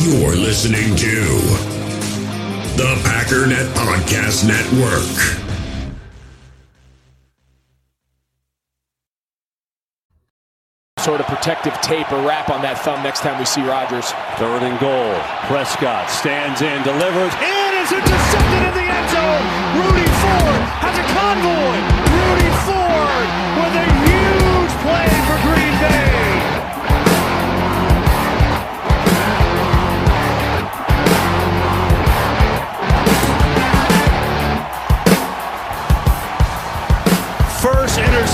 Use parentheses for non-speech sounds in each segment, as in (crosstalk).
You're listening to the Packernet Podcast Network. Sort of protective tape or wrap on that thumb next time we see Rodgers. Third and goal. Prescott stands in, delivers. And It is intercepted in the end zone. Rudy Ford has a convoy.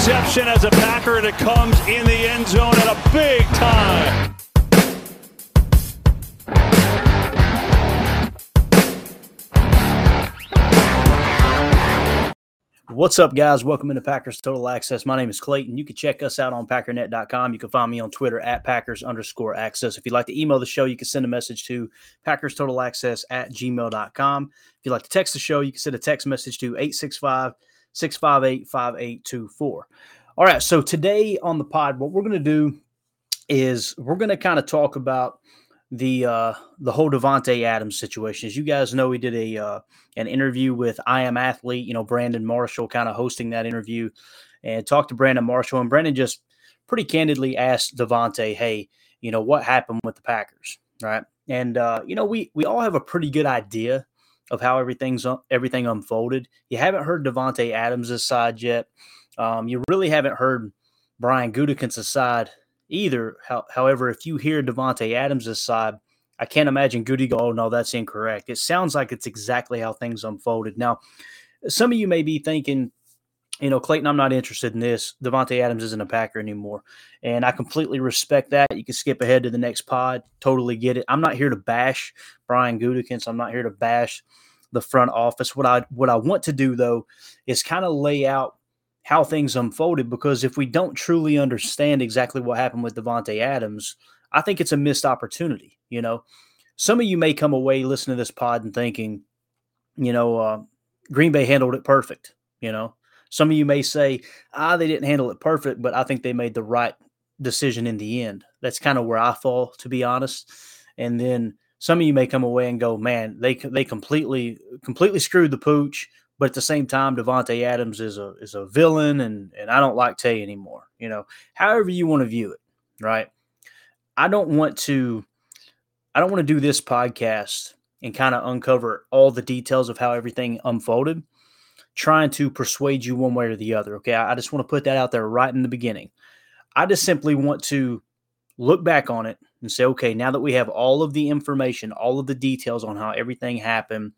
Interception as a Packer, and it comes in the end zone at a big time. What's up, guys? Welcome into Packers Total Access. My name is Clayton. You can check us out on packernet.com. You can find me on Twitter at Packers underscore access. If you'd like to email the show, you can send a message to Packers Total Access at gmail.com. If you'd like to text the show, you can send a text message to 865 658 5824. All right. So today on the pod, what we're going to do is we're going to kind of talk about the uh, the whole Davante Adams situation. As you guys know, we did a uh, an interview with I Am Athlete. You know, Brandon Marshall kind of hosting that interview, and talked to Brandon Marshall, and Brandon just pretty candidly asked Davante, "Hey, you know, what happened with the Packers, right?" And uh, you know, we we all have a pretty good idea of how everything's everything unfolded. You haven't heard Davante Adams' side yet. Um, you really haven't heard Brian Gutekunst's side either. How, however, if you hear Davante Adams' side, I can't imagine Goody go, oh, no, that's incorrect. It sounds like it's exactly how things unfolded. Now, some of you may be thinking, you know, Clayton, I'm not interested in this. Davante Adams isn't a Packer anymore. And I completely respect that. You can skip ahead to the next pod. Totally get it. I'm not here to bash Brian Gutekunst. I'm not here to bash the front office. What I what I want to do though is kind of lay out how things unfolded because if we don't truly understand exactly what happened with Davante Adams, I think it's a missed opportunity. You know, some of you may come away listening to this pod and thinking, you know, uh, Green Bay handled it perfect. You know, some of you may say, ah, they didn't handle it perfect, but I think they made the right decision in the end. That's kind of where I fall, to be honest. And then some of you may come away and go, man, they they completely completely screwed the pooch. But at the same time, Davante Adams is a is a villain, and and I don't like Tay anymore. You know, however you want to view it, right? I don't want to, I don't want to do this podcast and kind of uncover all the details of how everything unfolded, trying to persuade you one way or the other. Okay, I, just want to put that out there right in the beginning. I just simply want to look back on it and say, okay, now that we have all of the information, all of the details on how everything happened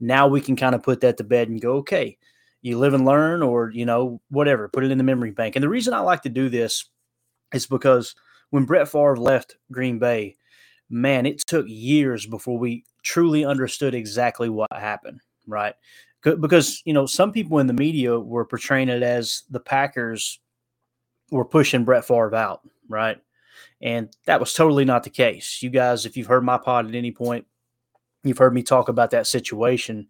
now we can kind of put that to bed and go, okay, you live and learn, or, you know, whatever, put it in the memory bank. And the reason I like to do this is because when Brett Favre left Green Bay, man, it took years before we truly understood exactly what happened, right? Because, you know, some people in the media were portraying it as the Packers were pushing Brett Favre out, right? And that was totally not the case. You guys, if you've heard my pod at any point, you've heard me talk about that situation.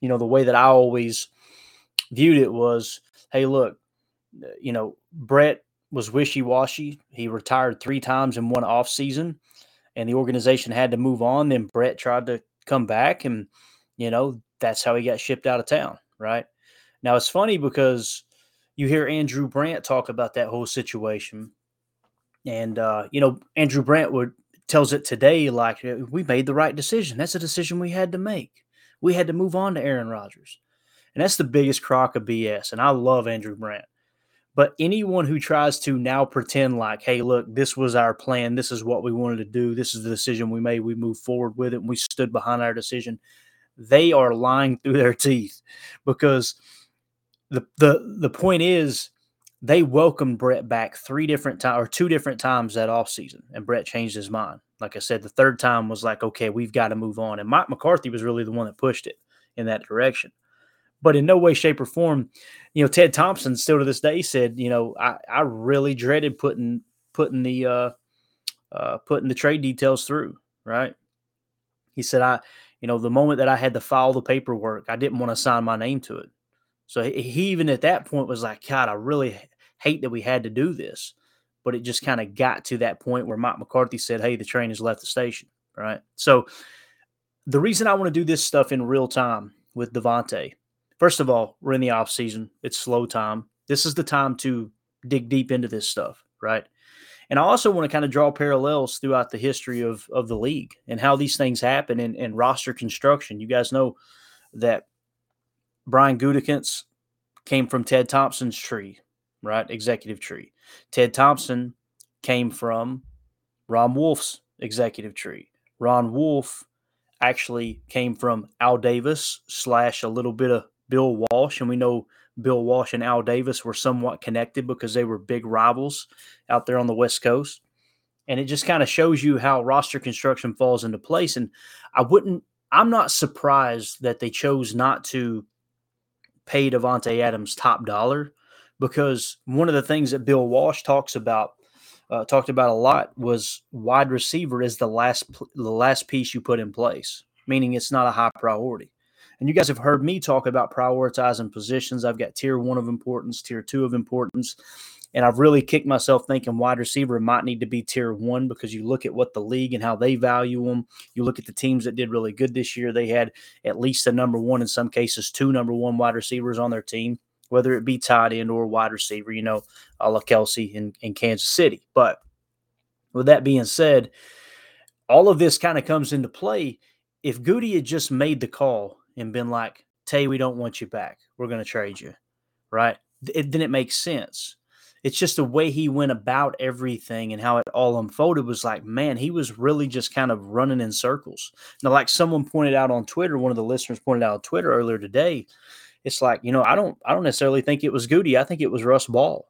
You know, the way that I always viewed it was, hey, look, you know, Brett was wishy washy. He retired three times in one off season, and the organization had to move on. Then Brett tried to come back, and you know that's how he got shipped out of town. Right now, it's funny because you hear Andrew Brandt talk about that whole situation, and uh, you know Andrew Brandt would tells it today like uh, we made the right decision. That's a decision we had to make. We had to move on to Aaron Rodgers. And that's the biggest crock of BS. And I love Andrew Brandt. But anyone who tries to now pretend like, hey, look, this was our plan. This is what we wanted to do. This is the decision we made. We moved forward with it and we stood behind our decision. They are lying through their teeth because the the the point is they welcomed Brett back three different times or two different times that offseason, and Brett changed his mind. Like I said, the third time was like, okay, we've got to move on. And Mike McCarthy was really the one that pushed it in that direction. But in no way, shape, or form, you know, Ted Thompson still to this day said, you know, I, I really dreaded putting putting the uh, uh, putting the trade details through. Right? He said, I, you know, the moment that I had to file the paperwork, I didn't want to sign my name to it. So he, even at that point was like, God, I really hate that we had to do this. But it just kind of got to that point where Mike McCarthy said, Hey, the train has left the station. right? So the reason I want to do this stuff in real time with Davante, first of all, we're in the off season. It's slow time. This is the time to dig deep into this stuff, right? And I also want to kind of draw parallels throughout the history of, of the league and how these things happen in, in roster construction. You guys know that Brian Gutekunst came from Ted Thompson's tree, right? Executive tree. Ted Thompson came from Ron Wolf's executive tree. Ron Wolf actually came from Al Davis slash a little bit of Bill Walsh, and we know Bill Walsh and Al Davis were somewhat connected because they were big rivals out there on the West Coast. And it just kind of shows you how roster construction falls into place. And I wouldn't, I'm not surprised that they chose not to pay Davante Adams top dollar because one of the things that Bill Walsh talks about, uh, talked about a lot, was wide receiver is the last the last piece you put in place, meaning it's not a high priority. And you guys have heard me talk about prioritizing positions. I've got tier one of importance, tier two of importance. And I've really kicked myself thinking wide receiver might need to be tier one because you look at what the league and how they value them. You look at the teams that did really good this year. They had at least a number one, in some cases, two number one wide receivers on their team, whether it be tight end or wide receiver, you know, a la Kelce in, in Kansas City. But with that being said, all of this kind of comes into play. If Goody had just made the call and been like, Tay, we don't want you back. We're going to trade you, right? It, then it makes sense. It's just the way he went about everything and how it all unfolded was like, man, he was really just kind of running in circles. Now, like someone pointed out on Twitter, one of the listeners pointed out on Twitter earlier today, it's like, you know, I don't I don't necessarily think it was Goody. I think it was Russ Ball.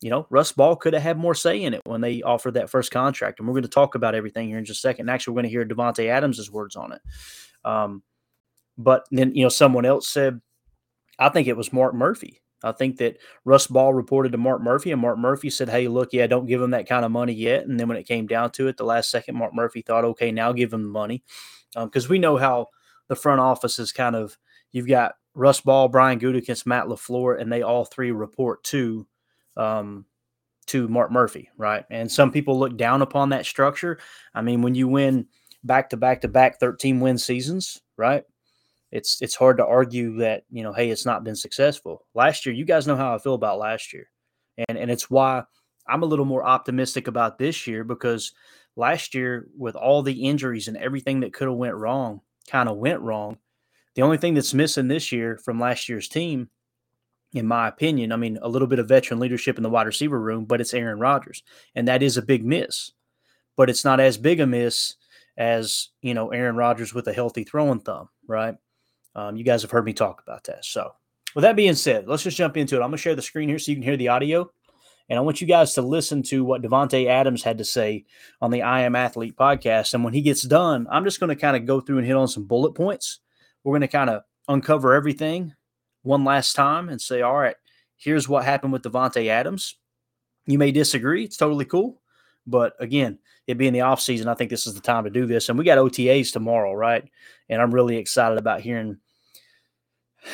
You know, Russ Ball could have had more say in it when they offered that first contract. And we're going to talk about everything here in just a second. Actually, we're going to hear Davante Adams' words on it. Um, but then, you know, someone else said, I think it was Mark Murphy. I think that Russ Ball reported to Mark Murphy, and Mark Murphy said, Hey, look, yeah, don't give him that kind of money yet. And then when it came down to it, the last second, Mark Murphy thought, Okay, now give him the money. Because um, we know how the front office is kind of, you've got Russ Ball, Brian Gutekunst, Matt LaFleur, and they all three report to, um, to Mark Murphy, right? And some people look down upon that structure. I mean, when you win back to back to back 13 win seasons, right? It's it's hard to argue that you know hey it's not been successful. Last year you guys know how i feel about last year. And and it's why i'm a little more optimistic about this year because last year with all the injuries and everything that could have went wrong kind of went wrong the only thing that's missing this year from last year's team in my opinion i mean a little bit of veteran leadership in the wide receiver room but it's aaron rodgers and that is a big miss. But it's not as big a miss as you know aaron rodgers with a healthy throwing thumb right um, you guys have heard me talk about that. So, with that being said, let's just jump into it. I'm going to share the screen here so you can hear the audio. And I want you guys to listen to what Davante Adams had to say on the I Am Athlete podcast. And when he gets done, I'm just going to kind of go through and hit on some bullet points. We're going to kind of uncover everything one last time and say, all right, here's what happened with Davante Adams. You may disagree. It's totally cool. But again, it being the off season, I think this is the time to do this. And we got OTAs tomorrow, right? And I'm really excited about hearing. (sighs)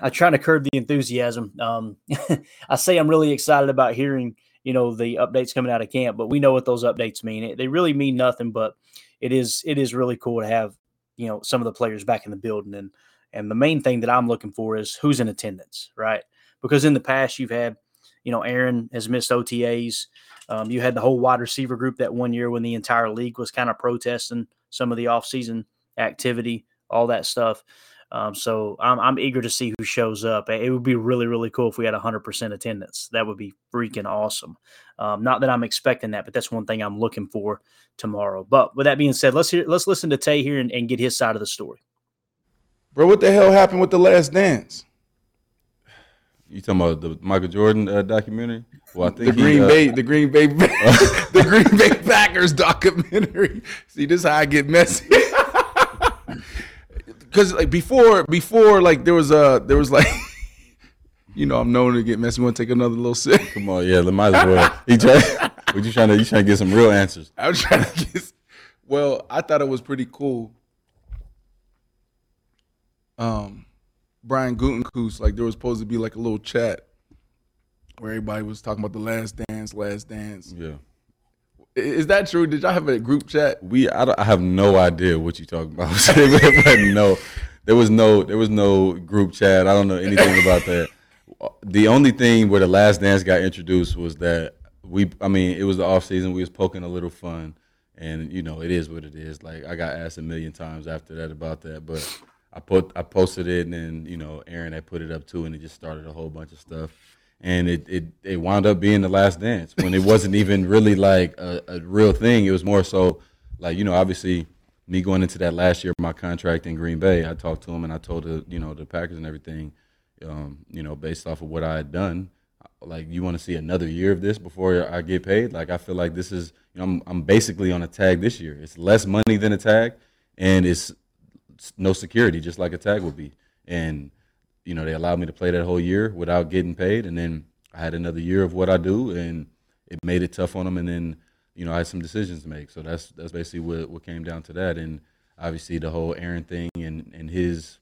I try to curb the enthusiasm. Um, (laughs) I say I'm really excited about hearing, you know, the updates coming out of camp, but we know what those updates mean. They really mean nothing, but it is it is really cool to have, you know, some of the players back in the building. And and the main thing that I'm looking for is who's in attendance, right? Because in the past you've had, you know, Aaron has missed OTAs. Um, you had the whole wide receiver group that one year when the entire league was kind of protesting some of the offseason activity, all that stuff. Um, so I'm, I'm eager to see who shows up. It would be really, really cool if we had 100% attendance. That would be freaking awesome. Um, not that I'm expecting that, but that's one thing I'm looking for tomorrow. But with that being said, let's hear, let's listen to Tay here and, and get his side of the story. Bro, what the hell happened with the Last Dance? You talking about the Michael Jordan uh, documentary? Well, I think the Green uh, Bay, the Green Bay, (laughs) the Green Bay Packers documentary. (laughs) See, this is how I get messy. (laughs) Because like before, before like there was a there was like, you know, I'm known to get messy. Want to take another little sip? Come on, yeah, might as well. He try, what you trying to you trying to get some real answers? I'm trying to get. Well, I thought it was pretty cool. Um Brian Gutekunst, like there was supposed to be like a little chat where everybody was talking about the last dance, last dance. Yeah. Is that true? Did y'all have a group chat? We I, don't, I have no idea what you're talking about. (laughs) but no, there was no there was no group chat. I don't know anything (laughs) about that. The only thing where the last dance got introduced was that we I mean it was the off season. We was poking a little fun, and you know it is what it is. Like I got asked a million times after that about that, but I put I posted it, and then you know Aaron had put it up too, and it just started a whole bunch of stuff, and it it, it wound up being the last dance when it wasn't even really like a, a real thing. It was more so like you know obviously me going into that last year of my contract in Green Bay, I talked to him and I told the you know the Packers and everything, um, you know based off of what I had done like you want to see another year of this before I get paid. Like I feel like this is you know I'm I'm basically on a tag this year. It's less money than a tag, and it's no security, just like a tag would be. And you know they allowed me to play that whole year without getting paid, and then I had another year of what I do, and it made it tough on them. And then you know I had some decisions to make. So that's that's basically what what came down to that. And obviously the whole Aaron thing and and his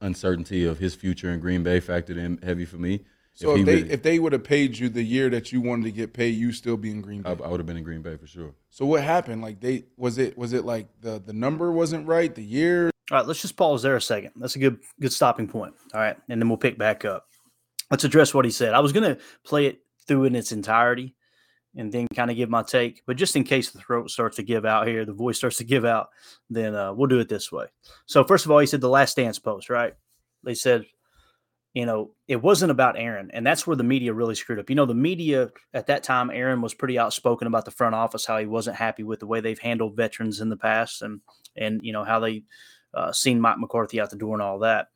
uncertainty of his future in Green Bay factored in heavy for me so if, if they really, if they would have paid you the year that you wanted to get paid, you still be in Green Bay. I, I would have been in Green Bay for sure. So what happened? Like they was it was it like the the number wasn't right, the year? All right, let's just pause there a second. That's a good good stopping point. All right, and then we'll pick back up. Let's address what he said. I was going to play it through in its entirety and then kind of give my take. But just in case the throat starts to give out here, the voice starts to give out, then uh, we'll do it this way. So first of all, he said the last dance post, right? They said you know, it wasn't about Aaron. And that's where the media really screwed up. You know, the media at that time, Aaron was pretty outspoken about the front office, how he wasn't happy with the way they've handled veterans in the past and, and, you know, how they uh, seen Mike McCarthy out the door and all that.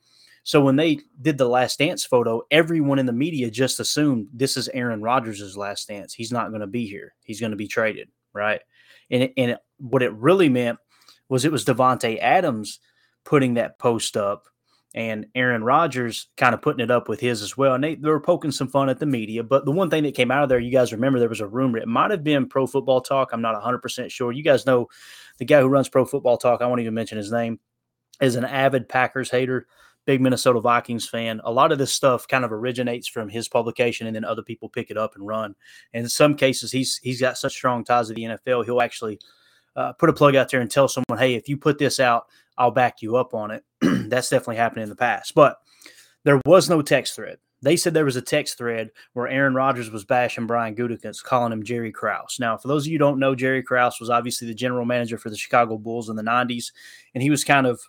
So when they did the last dance photo, everyone in the media just assumed this is Aaron Rodgers' last dance. He's not going to be here. He's going to be traded. Right. And, it, and it, what it really meant was it was Davante Adams putting that post up and Aaron Rodgers kind of putting it up with his as well. And they, they were poking some fun at the media. But the one thing that came out of there, you guys remember there was a rumor. It might have been Pro Football Talk. I'm not 100% sure. You guys know the guy who runs Pro Football Talk, I won't even mention his name, is an avid Packers hater, big Minnesota Vikings fan. A lot of this stuff kind of originates from his publication, and then other people pick it up and run. And in some cases, he's he's got such strong ties to the NFL, he'll actually uh, put a plug out there and tell someone, hey, if you put this out, I'll back you up on it. (clears throat) That's definitely happened in the past. But there was no text thread. They said there was a text thread where Aaron Rodgers was bashing Brian Gutekunst, calling him Jerry Krause. Now, for those of you who don't know, Jerry Krause was obviously the general manager for the Chicago Bulls in the 90s, and he was kind of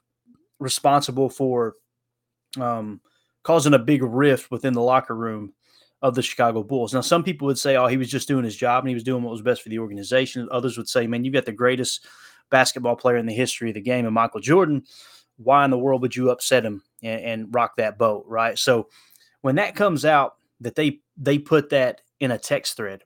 responsible for um, causing a big rift within the locker room of the Chicago Bulls. Now, some people would say, oh, he was just doing his job and he was doing what was best for the organization. Others would say, man, you've got the greatest basketball player in the history of the game and Michael Jordan why in the world would you upset him and, and rock that boat, right? So when that comes out that they they put that in a text thread,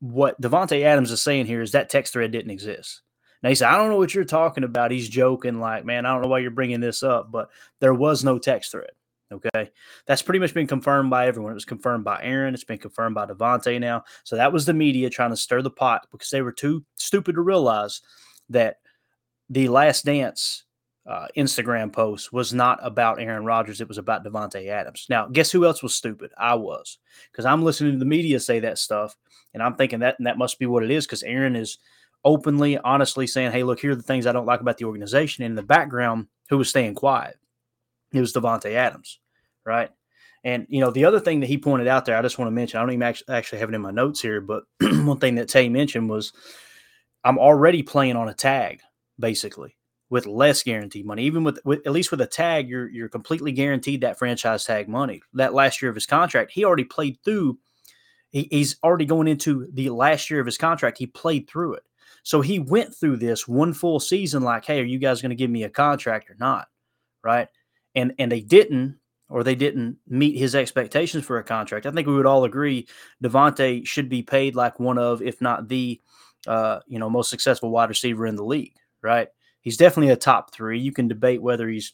what Davante Adams is saying here is that text thread didn't exist. Now he said, I don't know what you're talking about. He's joking, like, man, I don't know why you're bringing this up, but there was no text thread. Okay. That's pretty much been confirmed by everyone. It was confirmed by Aaron. It's been confirmed by Davante now. So that was the media trying to stir the pot because they were too stupid to realize that the last dance uh, Instagram post was not about Aaron Rodgers. It was about Davante Adams. Now, guess who else was stupid? I was because I'm listening to the media say that stuff, and I'm thinking that that must be what it is because Aaron is openly, honestly saying, "Hey, look, here are the things I don't like about the organization." And in the background, who was staying quiet? It was Davante Adams, right? And you know, the other thing that he pointed out there, I just want to mention. I don't even actually have it in my notes here, but (clears throat) one thing that Tay mentioned was, I'm already playing on a tag, basically with less guaranteed money. Even with, with, at least with a tag, you're you're completely guaranteed that franchise tag money. That last year of his contract, he already played through. He, he's already going into the last year of his contract. He played through it, so he went through this one full season. Like, hey, are you guys going to give me a contract or not? Right? And and they didn't, or they didn't meet his expectations for a contract. I think we would all agree Davante should be paid like one of, if not the, uh, you know, most successful wide receiver in the league. Right? he's definitely a top three. You can debate whether he's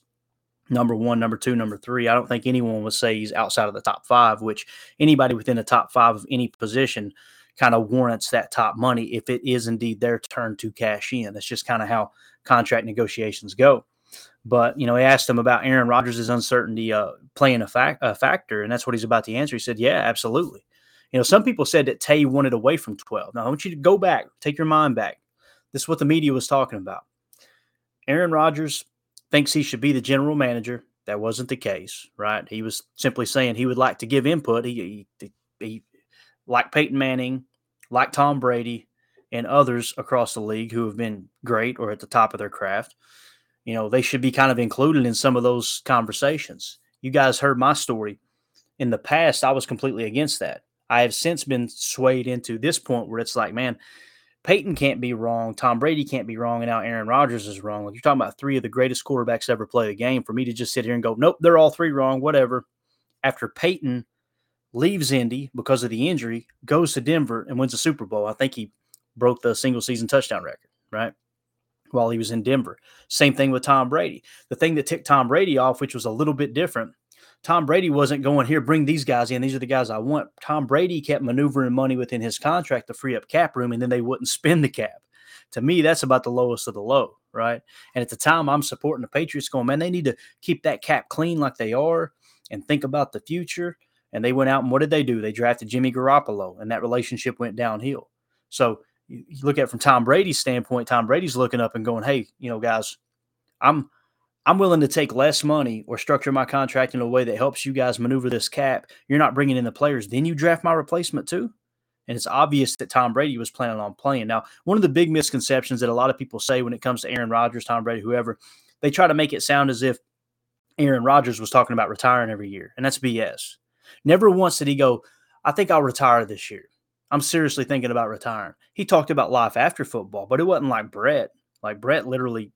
number one, number two, number three. I don't think anyone would say he's outside of the top five, which anybody within the top five of any position kind of warrants that top money if it is indeed their turn to cash in. That's just kind of how contract negotiations go. But you know, he asked him about Aaron Rodgers' uncertainty uh, playing a, fact, a factor, and that's what he's about to answer. He said, "Yeah, absolutely." You know, some people said that Tay wanted away from 12. Now, I want you to go back, take your mind back. This is what the media was talking about. Aaron Rodgers thinks he should be the general manager. That wasn't the case, right? He was simply saying he would like to give input. He, he, he like Peyton Manning, like Tom Brady, and others across the league who have been great or at the top of their craft. You know, they should be kind of included in some of those conversations. You guys heard my story. In the past, I was completely against that. I have since been swayed into this point where it's like, man, Peyton can't be wrong, Tom Brady can't be wrong, and now Aaron Rodgers is wrong. Like you're talking about three of the greatest quarterbacks ever play the game. For me to just sit here and go, nope, they're all three wrong, whatever. After Peyton leaves Indy because of the injury, goes to Denver and wins the Super Bowl. I think he broke the single season touchdown record, right? While he was in Denver. Same thing with Tom Brady. The thing that ticked Tom Brady off, which was a little bit different, Tom Brady wasn't going here, bring these guys in. These are the guys I want. Tom Brady kept maneuvering money within his contract to free up cap room, and then they wouldn't spend the cap. To me, that's about the lowest of the low, right? And at the time, I'm supporting the Patriots going, man, they need to keep that cap clean like they are and think about the future. And they went out and what did they do? They drafted Jimmy Garoppolo, and that relationship went downhill. So you look at it from Tom Brady's standpoint, Tom Brady's looking up and going, hey, you know, guys, I'm I'm willing to take less money or structure my contract in a way that helps you guys maneuver this cap. You're not bringing in the players. Then you draft my replacement too. And it's obvious that Tom Brady was planning on playing. Now, one of the big misconceptions that a lot of people say when it comes to Aaron Rodgers, Tom Brady, whoever, they try to make it sound as if Aaron Rodgers was talking about retiring every year. And that's BS. Never once did he go, I think I'll retire this year. I'm seriously thinking about retiring. He talked about life after football, but it wasn't like Brett. Like Brett literally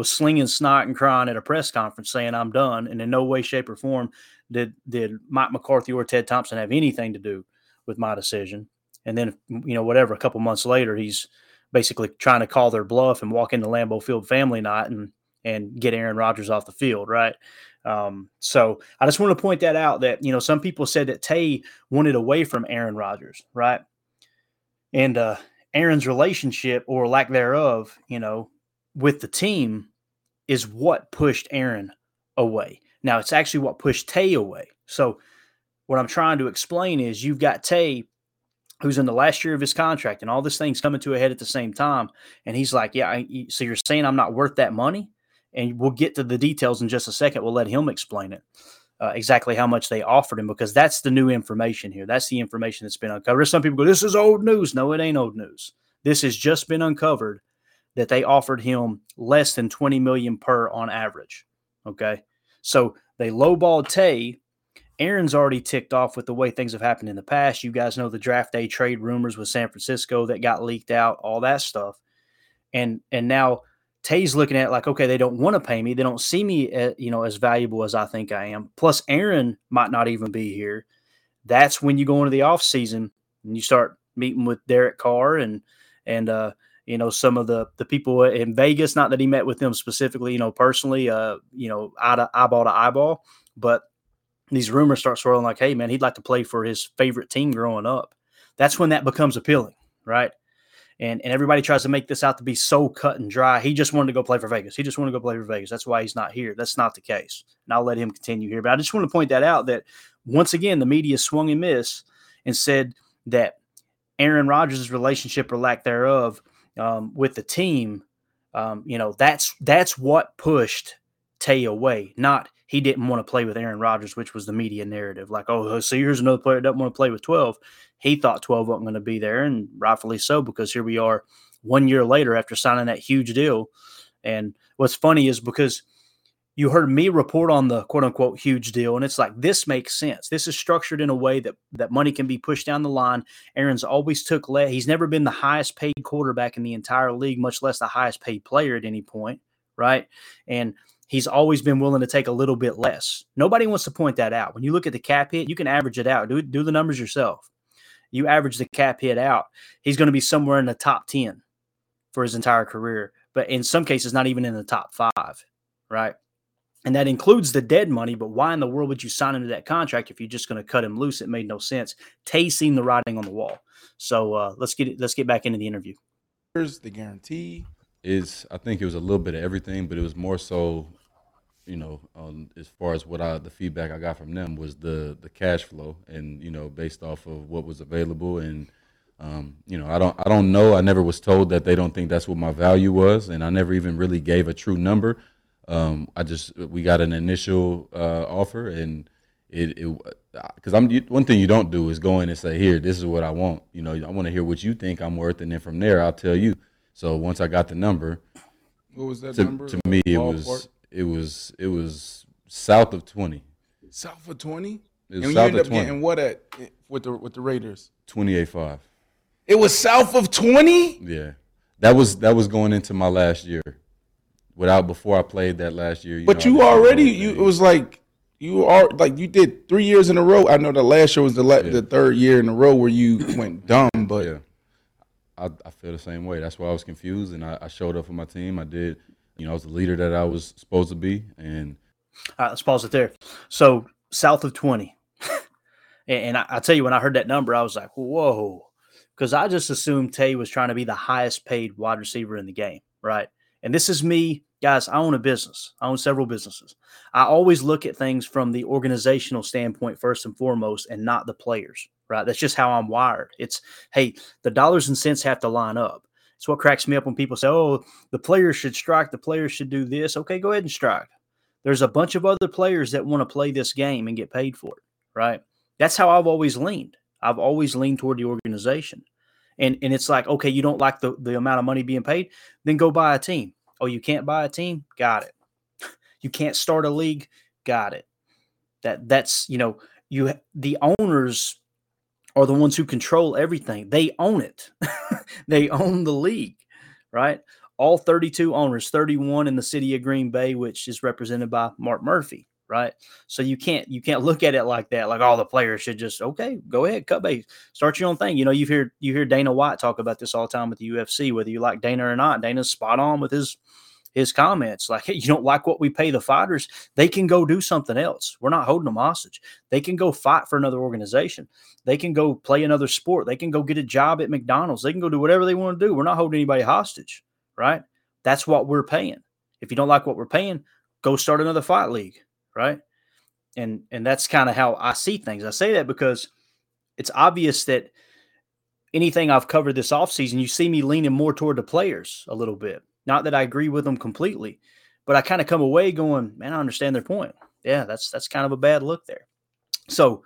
was slinging snot and crying at a press conference saying I'm done, and in no way, shape, or form did did Mike McCarthy or Ted Thompson have anything to do with my decision. And then you know whatever, a couple months later, he's basically trying to call their bluff and walk into Lambeau Field family night and and get Aaron Rodgers off the field, right? Um, so I just want to point that out that you know some people said that Tay wanted away from Aaron Rodgers, right? And uh, Aaron's relationship or lack thereof, you know, with the team is what pushed Aaron away. Now, it's actually what pushed Tay away. So, what I'm trying to explain is you've got Tay, who's in the last year of his contract, and all this thing's coming to a head at the same time. And he's like, Yeah, I, so you're saying I'm not worth that money? And we'll get to the details in just a second. We'll let him explain it. Uh, exactly how much they offered him because that's the new information here. That's the information that's been uncovered. Some people go, This is old news. No, it ain't old news. This has just been uncovered that they offered him less than 20 million per on average. Okay. So they lowballed Tay. Aaron's already ticked off with the way things have happened in the past. You guys know the draft day trade rumors with San Francisco that got leaked out, all that stuff. And and now Tay's looking at like, okay, they don't want to pay me. They don't see me, uh, you know, as valuable as I think I am. Plus, Aaron might not even be here. That's when you go into the off season and you start meeting with Derek Carr and and uh, you know some of the the people in Vegas. Not that he met with them specifically, you know, personally, uh, you know, eye to, eyeball to eyeball, but these rumors start swirling like, hey man, he'd like to play for his favorite team growing up. That's when that becomes appealing, right? And and everybody tries to make this out to be so cut and dry. He just wanted to go play for Vegas. He just wanted to go play for Vegas. That's why he's not here. That's not the case. And I'll let him continue here. But I just want to point that out that once again, the media swung and missed and said that Aaron Rodgers' relationship or lack thereof um, with the team, um, you know, that's that's what pushed Tay away. Not he didn't want to play with Aaron Rodgers, which was the media narrative. Like, oh, so here's another player that doesn't want to play with 12. He thought 12 wasn't going to be there, and rightfully so, because here we are one year later after signing that huge deal. And what's funny is because – you heard me report on the quote unquote huge deal, and it's like this makes sense. This is structured in a way that that money can be pushed down the line. Aaron's always took less. He's never been the highest paid quarterback in the entire league, much less the highest paid player at any point, right? And he's always been willing to take a little bit less. Nobody wants to point that out. When you look at the cap hit, you can average it out. Do do the numbers yourself. You average the cap hit out, he's going to be somewhere in the top 10 for his entire career, but in some cases not even in the top 5, right? And that includes the dead money. But why in the world would you sign into that contract if you're just going to cut him loose? It made no sense. Tay seen the writing on the wall. So uh, let's get it, let's get back into the interview. Here's the guarantee. Is I think it was a little bit of everything, but it was more so, you know, um, as far as what I the feedback I got from them was the the cash flow, and you know, based off of what was available, and um, you know, I don't I don't know. I never was told that they don't think that's what my value was, and I never even really gave a true number. Um, I just we got an initial uh, offer, and it because I'm one thing you don't do is go in and say, "Here, this is what I want." You know, I want to hear what you think I'm worth, and then from there, I'll tell you. So once I got the number, What was that to, number? to me it was it was it was south of 20 south of twenty. It was and you ended of up 20. getting what at with the with the Raiders? Twenty eight five. It was south of twenty. yeah that was that was going into my last year without before i played that last year But know, you I did the already you it was like you are like you did three years in a row. I know the last year was the la- Yeah. the third year in a row where you (coughs) went dumb, but yeah I, I feel the same way that's why i was confused and I, I showed up for my team i did you know i was the leader that i was supposed to be and All right, let's pause it there. So south of 20. (laughs) and and I, I tell you, when I heard that number, I was like, whoa. Because I just assumed Tay was trying to be the highest paid wide receiver in the game, right? And this is me, guys. I own a business. I own several businesses. I always look at things from the organizational standpoint first and foremost, and not the players, right? That's just how I'm wired. It's hey, the dollars and cents have to line up. It's what cracks me up when people say, "Oh, the players should strike. The players should do this." Okay, go ahead and strike there's a bunch of other players that want to play this game and get paid for it, right? That's how I've always leaned. I've always leaned toward the organization. And and it's like, okay, you don't like the, the amount of money being paid, then go buy a team. Oh, you can't buy a team? Got it. You can't start a league? Got it. That that's, you know, you the owners are the ones who control everything. They own it. (laughs) they own the league, right? all 32 owners, 31 in the city of Green Bay, which is represented by Mark Murphy, right? So you can't you can't (laughs) look at it like that, like all the players should just okay, go ahead, cut base, start your own thing. You know, you hear you hear Dana White talk about this all the time with the UFC, whether you like Dana or not. Dana's spot on with his his comments. Like, (laughs) hey, you don't like what we pay the fighters, they can go do something else. We're not holding them hostage. They can go fight for another organization. They can go play another sport. They can go get a job at McDonald's. They can go do whatever they want to do. We're not holding anybody hostage right? That's what we're paying. If you don't like what we're paying, go start another fight league, right? And and that's kind of how I see things. I say that because it's obvious that anything I've covered this offseason, you see me leaning more toward the players a little bit. Not that I agree with them completely, but I kind of come away going, man, I understand their point. Yeah, that's that's kind of a bad look there. So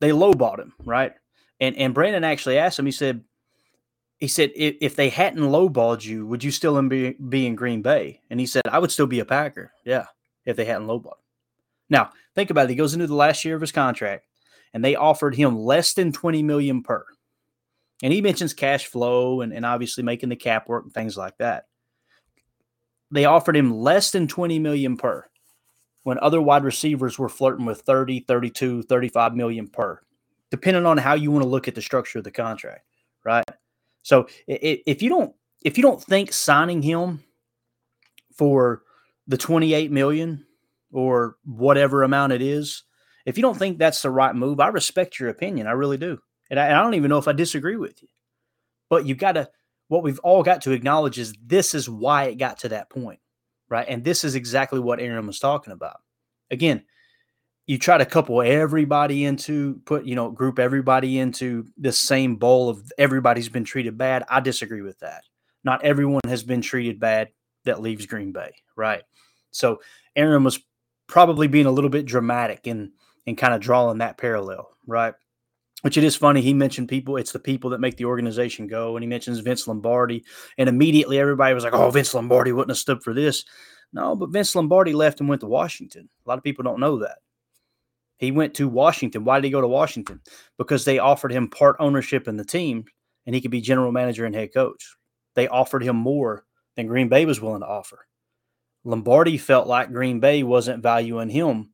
they lowballed him, right? And and Brandon actually asked him, he said, he said, if, if they hadn't lowballed you, would you still be, be in Green Bay? And he said, I would still be a Packer. Yeah, if they hadn't lowballed. Now, think about it. He goes into the last year of his contract, and they offered him less than 20 million per. And he mentions cash flow and, and obviously making the cap work and things like that. They offered him less than 20 million per when other wide receivers were flirting with 30, 32, 35 million per, depending on how you want to look at the structure of the contract, right? So if you don't if you don't think signing him for the 28 million or whatever amount it is, if you don't think that's the right move, I respect your opinion. I really do. And I, and I don't even know if I disagree with you. But you got to what we've all got to acknowledge is this is why it got to that point, right? And this is exactly what Aaron was talking about. Again, you try to couple everybody into put you know group everybody into this same bowl of everybody's been treated bad i disagree with that not everyone has been treated bad that leaves green bay right so aaron was probably being a little bit dramatic and and kind of drawing that parallel right which it is funny he mentioned people it's the people that make the organization go and he mentions vince lombardi and immediately everybody was like oh vince lombardi wouldn't have stood for this no but vince lombardi left and went to washington a lot of people don't know that he went to Washington. Why did he go to Washington? Because they offered him part ownership in the team and he could be general manager and head coach. They offered him more than Green Bay was willing to offer. Lombardi felt like Green Bay wasn't valuing him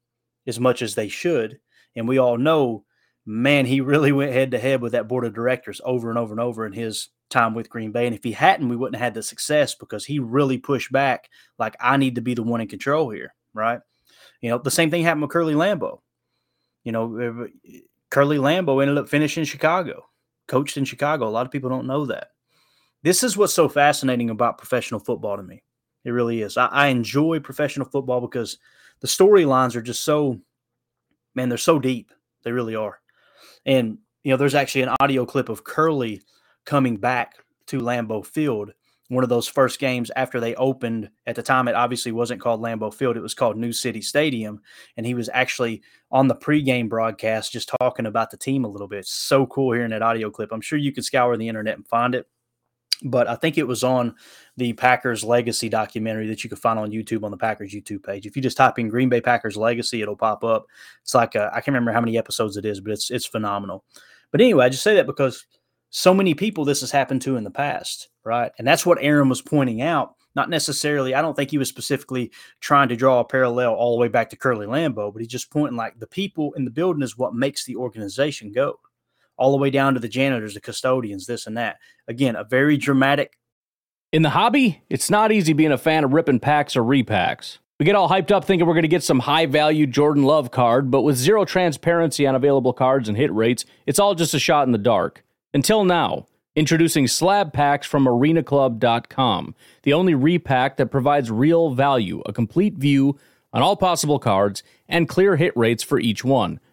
as much as they should. And we all know, man, he really went head to head with that board of directors over and over and over in his time with Green Bay. And if he hadn't, we wouldn't have had the success because he really pushed back, like, I need to be the one in control here. Right. You know, the same thing happened with Curly Lambeau. You know, eh, eh, Curly Lambeau ended up finishing Chicago, coached in Chicago. A lot of people don't know that. This is what's so fascinating about professional football to me. It really is. I, I enjoy professional football because the storylines are just so, man, they're so deep. They really are. And, you know, there's actually an audio clip of Curly coming back to Lambeau Field one of those first games after they opened. At the time, it obviously wasn't called Lambeau Field; it was called New City Stadium. And he was actually on the pregame broadcast, just talking about the team a little bit. so cool hearing that audio clip. I'm sure you could scour the internet and find it, but I think it was on the Packers Legacy documentary that you can find on YouTube on the Packers YouTube page. If you just type in Green Bay Packers Legacy, it'll pop up. It's like I can't remember how many episodes it is, but it's it's phenomenal. But anyway, I just say that because so many people this has happened to in the past, right? And that's what Aaron was pointing out. Not necessarily, I don't think he was specifically trying to draw a parallel all the way back to Curly Lambeau, but he's just pointing like the people in the building is what makes the organization go, all the way down to the janitors, the custodians, this and that. Again, a very dramatic. In the hobby, it's not easy being a fan of ripping packs or repacks. We get all hyped up thinking we're going to get some high value Jordan Love card, but with zero transparency on available cards and hit rates, it's all just a shot in the dark. Until now, introducing slab packs from arenaclub.com, the only repack that provides real value, a complete view on all possible cards, and clear hit rates for each one.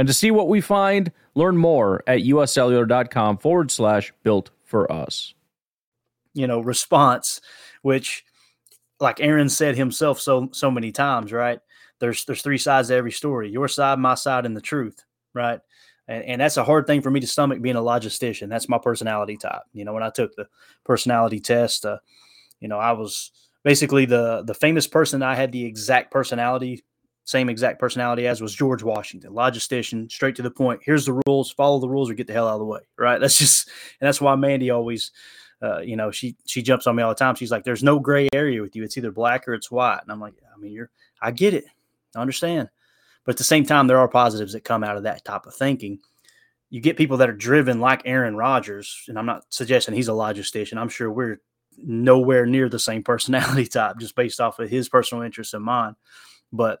And to see what we find, learn more at uscellular.com forward slash built for us. You know, response, which, like Aaron said himself so so many times, right? There's there's three sides to every story: your side, my side, and the truth, right? and, and that's a hard thing for me to stomach being a logistician. That's my personality type. You know, when I took the personality test, uh, you know, I was basically the the famous person I had the exact personality, same exact personality as was George Washington, logistician, straight to the point. Here's the rules, follow the rules, or get the hell out of the way. Right? That's just, and that's why Mandy always. Uh, you know, she she jumps on me all the time. She's like, "There's no gray area with you. It's either black or it's white." And I'm like, "I mean, you're, I get it, I understand." But at the same time, there are positives that come out of that type of thinking. You get people that are driven like Aaron Rodgers, and I'm not suggesting he's a logistician. I'm sure we're nowhere near the same personality (laughs) type just based off of his personal interests and mine. But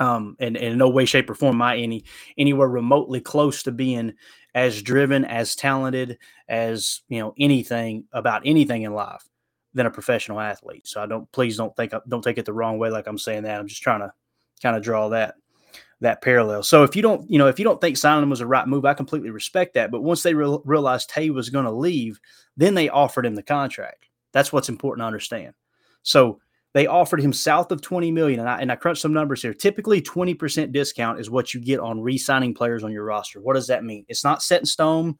um, and, and in no way, shape, or form am I any anywhere remotely close to being as driven, as talented, as you know anything about anything in life than a professional athlete. So I don't please don't think don't take it the wrong way like I'm saying that. I'm just trying to kind of draw that that parallel. So if you don't, you know, if you don't think signing was a right move, I completely respect that. But once they re- realized Tay was going to leave, then they offered him the contract. That's what's important to understand. So they offered him south of 20 million. And I, and I crunched some numbers here. Typically 20% discount is what you get on re-signing players on your roster. What does that mean? It's not set in stone.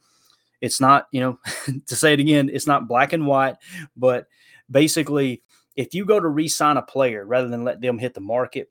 It's not, you know, (laughs) to say it again, it's not black and white, but basically if you go to re-sign a player rather than let them hit the market,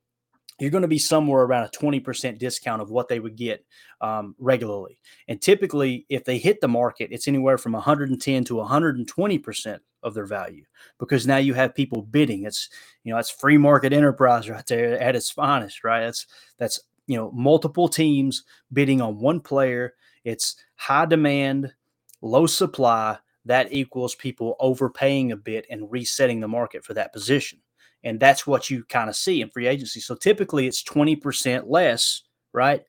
you're going to be somewhere around a 20% discount of what they would get um, regularly. And typically, if they hit the market, it's anywhere from 110 to 120% of their value because now you have people bidding. It's, you know, that's free market enterprise right there at its finest, right? That's, that's, you know, multiple teams bidding on one player. It's high demand, low supply. That equals people overpaying a bit and resetting the market for that position. And that's what you kind of see in free agency. So typically it's 20% less, right?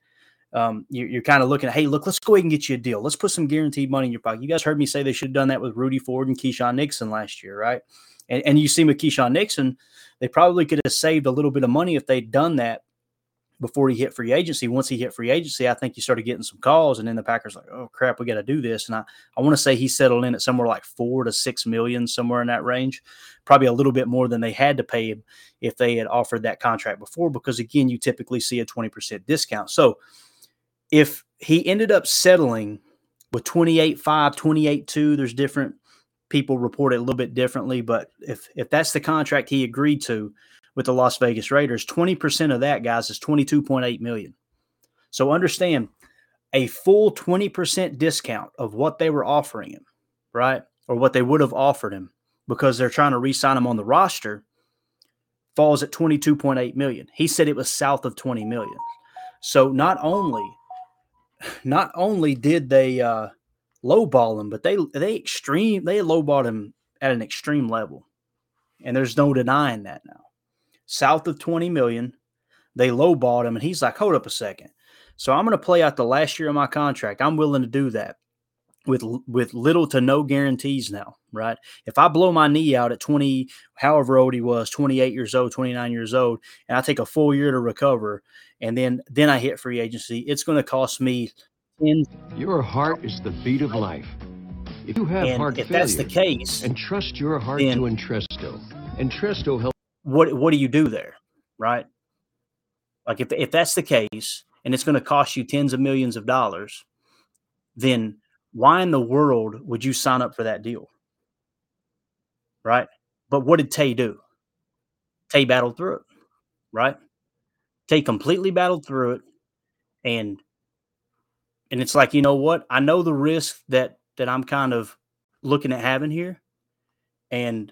Um, you're, you're kind of looking at, hey, look, let's go ahead and get you a deal. Let's put some guaranteed money in your pocket. You guys heard me say they should have done that with Rudy Ford and Keisean Nixon last year, right? And, and you see with Keisean Nixon, they probably could have saved a little bit of money if they'd done that before he hit free agency. Once he hit free agency, I think you started getting some calls, and then the Packers like, oh crap, we got to do this. And I, I want to say he settled in at somewhere like four to six million, somewhere in that range, probably a little bit more than they had to pay him if they had offered that contract before. Because again, you typically see a twenty percent discount. So if he ended up settling with 28 5, 28 2, there's different people report it a little bit differently, but if if that's the contract he agreed to with the Las Vegas Raiders, 20% of that guys is 22.8 million. So understand a full 20% discount of what they were offering him, right? Or what they would have offered him because they're trying to re-sign him on the roster falls at 22.8 million. He said it was south of 20 million. So not only not only did they uh lowball him, but they they extreme they lowballed him at an extreme level. And there's no denying that now. South of 20 million, they lowballed him and he's like, "Hold up a second. So I'm going to play out the last year of my contract. I'm willing to do that with with little to no guarantees now, right? If I blow my knee out at 20, however old he was, 28 years old, 29 years old, and I take a full year to recover, and then then I hit free agency, it's going to cost me. 10, Your heart is the beat of life. If you have and heart if failure, that's the case, and trust your heart then- to Entresto. Entresto helps. what what do you do there, right? Like if if that's the case, and it's going to cost you tens of millions of dollars, then why in the world would you sign up for that deal? Right? But what did Tay do? Tay battled through it, right? Tay completely battled through it, and and it's like you know what? I know the risk that that I'm kind of looking at having here, and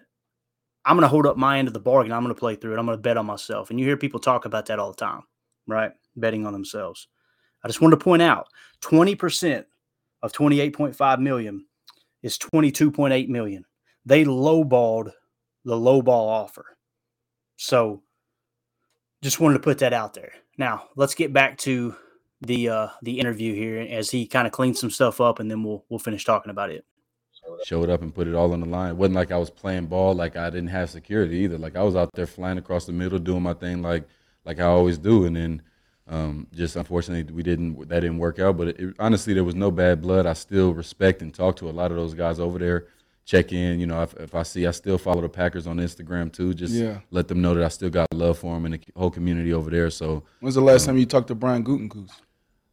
I'm going to hold up my end of the bargain. I'm going to play through it. I'm going to bet on myself. And you hear people talk about that all the time, right? Betting on themselves. I just wanted to point out 20% of 28.5 million is 22.8 million. They lowballed the lowball offer. So just wanted to put that out there. Now, let's get back to the uh the interview here as he kind of cleans some stuff up and then we'll we'll finish talking about it. showed up and put it all on the line. It wasn't like I was playing ball like I didn't have security either. Like I was out there flying across the middle, doing my thing like like I always do. And then um, just unfortunately we didn't that didn't work out. But it, honestly, there was no bad blood. I still respect and talk to a lot of those guys over there. Check in, you know, if, if I see, I still follow the Packers on Instagram too. Just Yeah. let them know that I still got love for them and the whole community over there. So When's the last time you talked to Brian Gutekunst?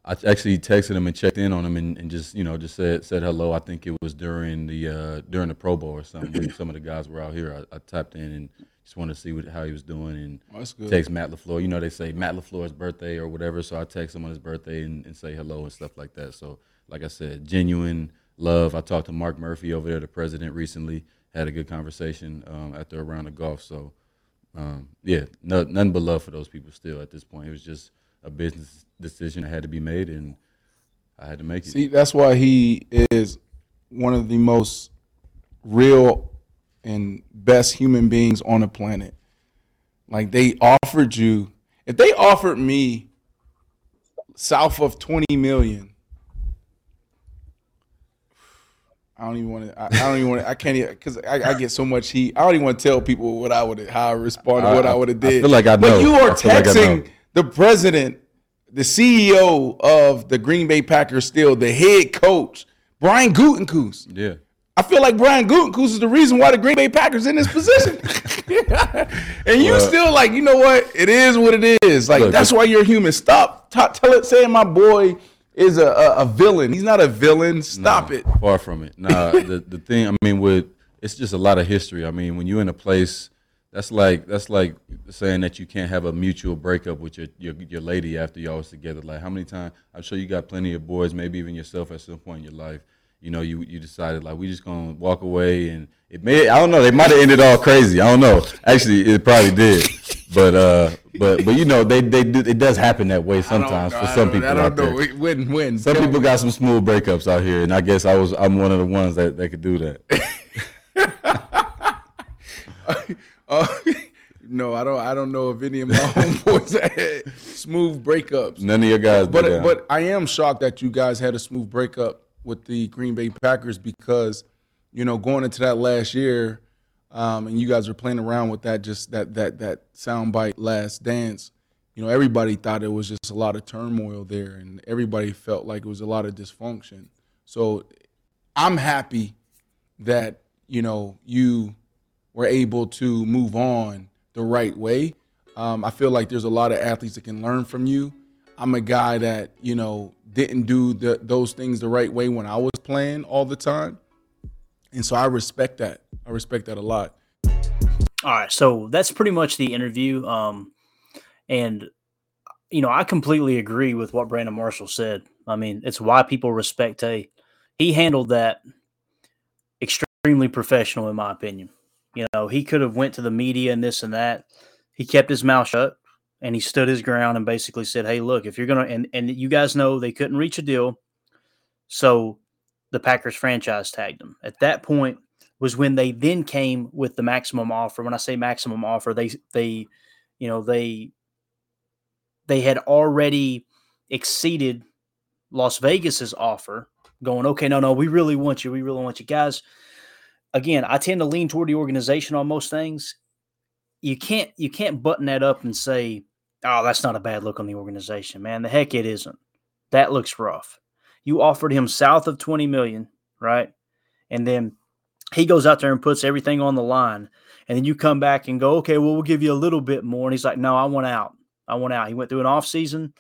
I actually texted him and checked in on him and, and just you know just said said hello. I think it was during the uh, during the Pro Bowl or something. (clears throat) Some of the guys were out here. I, I tapped in and just wanted to see what, how he was doing and Oh, text Matt Lafleur. You know they say Matt Lafleur's birthday or whatever, so I text him on his birthday and, and say hello and stuff like that. So like I said, genuine love. I talked to Mark Murphy over there, the president, recently. Had a good conversation um, after a round of golf. So um, yeah, no, nothing but love for those people still at this point. It was just a business decision that had to be made, and I had to make it. See, that's why he is one of the most real and best human beings on the planet. Like they offered you, if they offered me south of 20 million, I don't even want to. I, I don't even want to. I can't even because I, I get so much heat. I don't even want to tell people what I would how I responded, what I, I- would have I did. feel like I know. But you are I feel like texting the president, the CEO of the Green Bay Packers, still the head coach, Brian Gutekunst. Yeah. I feel like Brian Gutekunst is the reason why the Green Bay Packers in this position. (laughs) and you Well- still like, you know what? It is what it is. Like Look, that's why you're human. Stop t- tell it saying my boy is a, a, a villain. He's not a villain. Stop Nah, it. Far from it. Nah, (laughs) the the thing. I mean, with it's just a lot of history. I mean, when you're in a place, that's like that's like saying that you can't have a mutual breakup with your your, your lady after y'all was together. Like, how many times? I'm sure you got plenty of boys, maybe even yourself at some point in your life. You know, you you decided like we just gonna walk away, and it may I don't know. They might have ended all crazy. I don't know. Actually, it probably did. But uh, but but you know, they they do, it does happen that way sometimes for some people out there. Win, win. Some people got some smooth breakups out here, and I guess I was I'm one of the ones that, that could do that. Uh, (laughs) no, I don't. I don't know if any of my homeboys had smooth breakups. None of your guys, But but I am shocked that you guys had a smooth breakup with the Green Bay Packers because you know going into that last year, um, and you guys were playing around with that just that that that soundbite last dance. You know, everybody thought it was just a lot of turmoil there, and everybody felt like it was a lot of dysfunction. So I'm happy that you know you were able to move on the right way. Um, I feel like there's a lot of athletes that can learn from you. I'm a guy that you know didn't do the, those things the right way when I was playing all the time, and so I respect that. I respect that a lot. All right, so that's pretty much the interview. Um, and you know, I completely agree with what Brandon Marshall said. I mean, it's why people respect Tay. He handled that extremely professional, in my opinion. You know, he could have went to the media and this and that. He kept his mouth shut and he stood his ground and basically said, "Hey, look, if you're gonna and and you guys know they couldn't reach a deal, so the Packers franchise tagged him. At that point was when they then came with the maximum offer. When I say maximum offer, they they you know they they had already exceeded Las Vegas's offer, going, okay, no, no, we really want you, we really want you guys again, I tend to lean toward the organization on most things. You can't you can't button that up and say, "Oh, that's not a bad look on the organization, man." The heck it isn't. That looks rough. You offered him south of 20 million, right? And then he goes out there and puts everything on the line. And then you come back and go, "Okay, well, we'll give you a little bit more." And he's like, "No, I want out. I want out." He went through an offseason,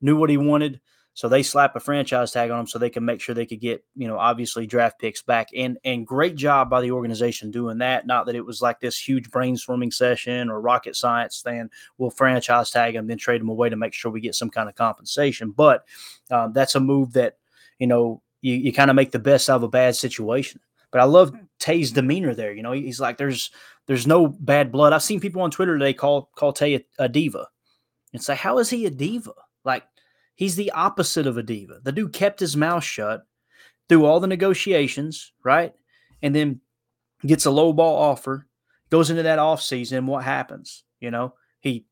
knew what he wanted, so they slap a franchise tag on them so they can make sure they could get, you know, obviously draft picks back. And and great job by the organization doing that. Not that it was like this huge brainstorming session or rocket science thing. We'll franchise tag them, then trade them away to make sure we get some kind of compensation. But um, that's a move that, you know, you, you kind of make the best out of a bad situation. But I love Tay's demeanor there. You know, he's like, there's there's no bad blood. I've seen people on Twitter today call call Tay a, a diva and say, how is he a diva? Like He's the opposite of a diva. The dude kept his mouth shut through all the negotiations, right? And then gets a low ball offer, goes into that offseason, what happens? You know, he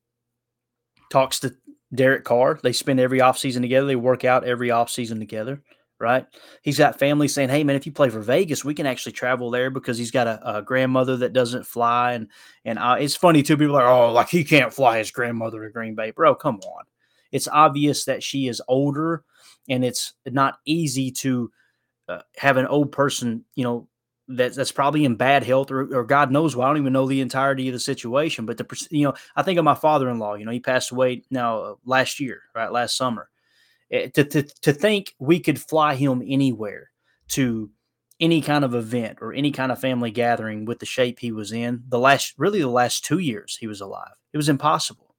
talks to Derek Carr. They spend every offseason together. They work out every offseason together, right? He's got family saying, hey, man, if you play for Vegas, we can actually travel there because he's got a, a grandmother that doesn't fly. And and uh, it's funny, too. People are like, oh, like he can't fly his grandmother to Green Bay. Bro, come on it's obvious that she is older and it's not easy to uh, have an old person, you know, that, that's probably in bad health or, or God knows why. I don't even know the entirety of the situation. But the, you know, I think of my father-in-law, you know, he passed away now uh, last year, right? Last summer. Eh, to, to, to think we could fly him anywhere to any kind of event or any kind of family gathering with the shape he was in the last, really the last two years he was alive. It was impossible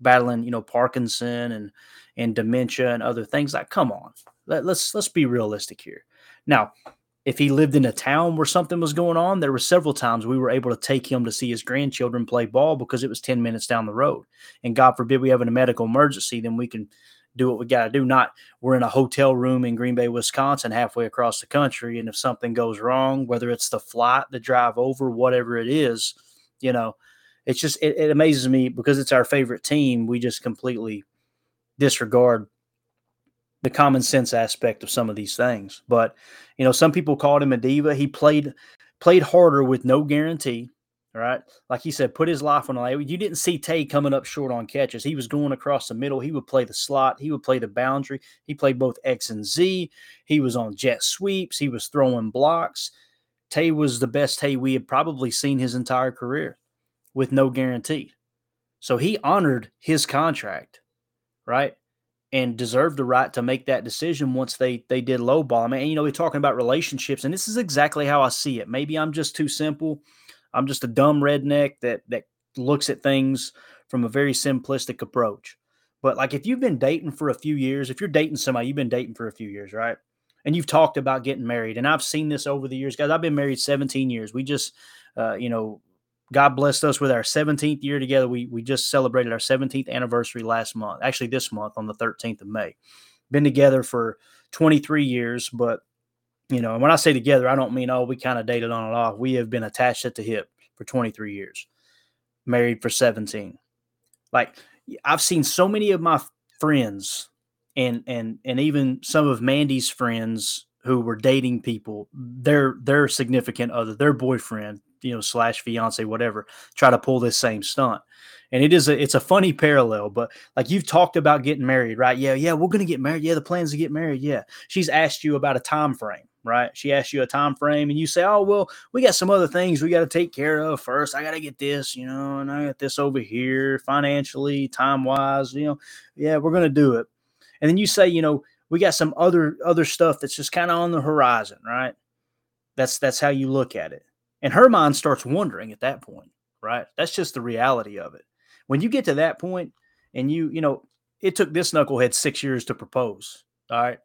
battling, you know, Parkinson and and dementia and other things. Like, come on, Let, let's let's be realistic here. Now, if he lived in a town where something was going on, there were several times we were able to take him to see his grandchildren play ball because it was 10 minutes down the road. And God forbid we have a medical emergency, then we can do what we got to do. Not we're in a hotel room in Green Bay, Wisconsin, halfway across the country. And if something goes wrong, whether it's the flight, the drive over, whatever it is, you know, it's just it, it amazes me because it's our favorite team. We just completely disregard the common sense aspect of some of these things. But you know, some people called him a diva. He played played harder with no guarantee. All right. Like he said, put his life on the line. You didn't see Tay coming up short on catches. He was going across the middle. He would play the slot. He would play the boundary. He played both X and Z. He was on jet sweeps. He was throwing blocks. Tay was the best Tay we had probably seen his entire career with no guarantee. So he honored his contract, right? And deserved the right to make that decision once they they did lowball. I mean, you know, we're talking about relationships, and this is exactly how I see it. Maybe I'm just too simple. I'm just a dumb redneck that that looks at things from a very simplistic approach. But like if you've been dating for a few years, if you're dating somebody, you've been dating for a few years, right? And you've talked about getting married. And I've seen this over the years, guys. I've been married 17 years. We just, uh, you know, God blessed us with our 17th year together. We we just celebrated our 17th anniversary last month. Actually, this month on the 13th of May. Been together for 23 years, but you know, and when I say together, I don't mean oh we kind of dated on and off. We have been attached at the hip for 23 years. Married for 17. Like I've seen so many of my friends and and and even some of Mandy's friends who were dating people, their their significant other, their boyfriend, you know slash fiance whatever try to pull this same stunt. And it is a it's a funny parallel but like you've talked about getting married right? Yeah yeah we're gonna get married. Yeah the plans to get married. Yeah. She's asked you about a time frame right? She asked you a time frame and you say oh well we got some other things we got to take care of first. I got to get this you know and i got this over here financially time wise you know. Yeah we're gonna do it. And then you say, you know, we got some other other stuff that's just kind of on the horizon, right? That's that's how you look at it. And her mind starts wondering at that point, right? That's just the reality of it. When you get to that point and you, you know, it took this knucklehead six years to propose. All right.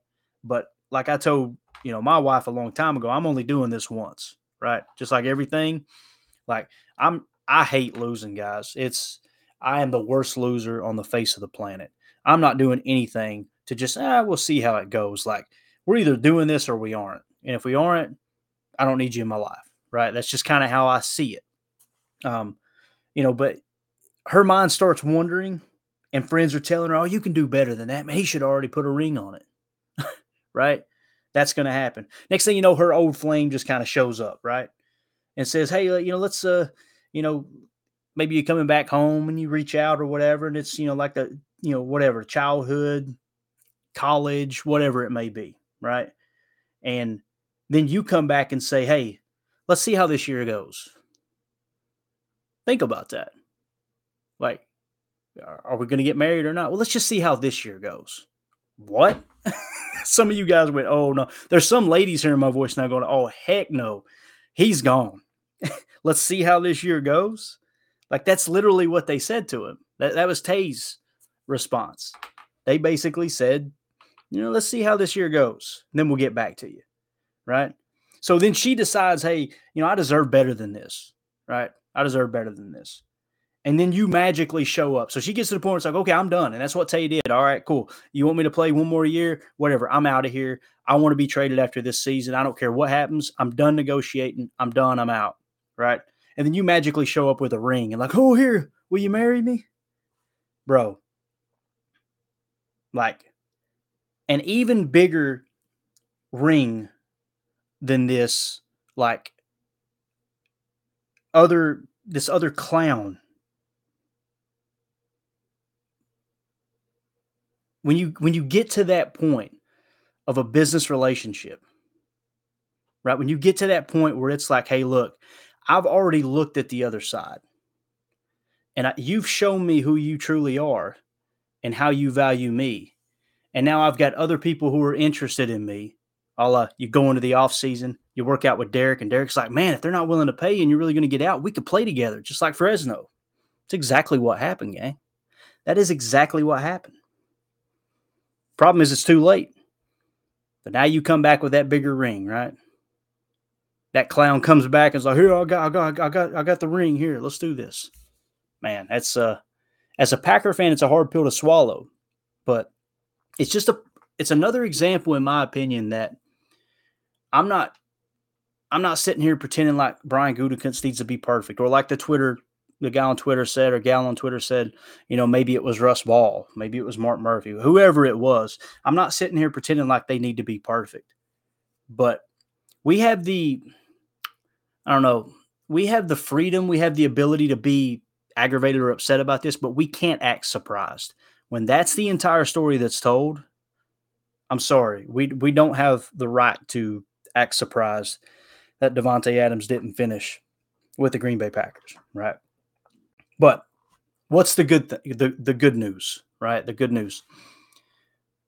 But like I told, you know, my wife a long time ago, I'm only doing this once, right? Just like everything. Like I'm I hate losing, guys. It's I am the worst loser on the face of the planet. I'm not doing anything to just ah, we'll see how it goes. Like we're either doing this or we aren't. And if we aren't, I don't need you in my life. Right. That's just kind of how I see it. Um, you know, but her mind starts wondering, and friends are telling her, Oh, you can do better than that. Man, he should already put a ring on it. (laughs) right? That's gonna happen. Next thing you know, her old flame just kind of shows up, right? And says, Hey, you know, let's uh, you know, maybe you're coming back home and you reach out or whatever, and it's, you know, like the, you know, whatever, childhood, college, whatever it may be, right? And then you come back and say, hey, let's see how this year goes. Think about that. Like, are we going to get married or not? Well, let's just see how this year goes. What? (laughs) some of you guys went, oh no. There's some ladies hearing my voice now going, oh heck no, he's gone. (laughs) let's see how this year goes. Like that's literally what they said to him. That, that was Tay's response. They basically said, you know, let's see how this year goes. then we'll get back to you. Right. So then she decides, hey, you know, I deserve better than this. Right. I deserve better than this. And then you magically show up. So she gets to the point where it's like, okay, I'm done. And that's what Tay did. All right, cool. You want me to play one more year? Whatever. I'm out of here. I want to be traded after this season. I don't care what happens. I'm done negotiating. I'm done. I'm out. Right. And then you magically show up with a ring and like, oh, here, will you marry me? Bro. Like, an even bigger ring than this, like other this other clown. When you when you get to that point of a business relationship, right? When you get to that point where it's like, hey, look, I've already looked at the other side, and I, you've shown me who you truly are and how you value me and now I've got other people who are interested in me. Uh, you go into the off season, you work out with Derek, and Derek's like, man, if they're not willing to pay you and you're really going to get out, we could play together, just like Fresno. It's exactly what happened, gang. That is exactly what happened. Problem is, it's too late. But now you come back with that bigger ring, right? That clown comes back and is like, "Here, I got, I got, I got, I got the ring. Here, let's do this." Man, that's uh, as a Packer fan, it's a hard pill to swallow. But it's just a it's another example in my opinion that I'm not I'm not sitting here pretending like Brian Gutekunst needs to be perfect or like the Twitter the guy on Twitter said or gal on Twitter said, you know, maybe it was Russ Ball, maybe it was Mark Murphy, whoever it was. I'm not sitting here pretending like they need to be perfect. But we have the I don't know, we have the freedom, we have the ability to be aggravated or upset about this, but we can't act surprised when that's the entire story that's told, I'm sorry, we we don't have the right to act surprised that Davante Adams didn't finish with the Green Bay Packers, right? But what's the good th- the the good news, right? The good news.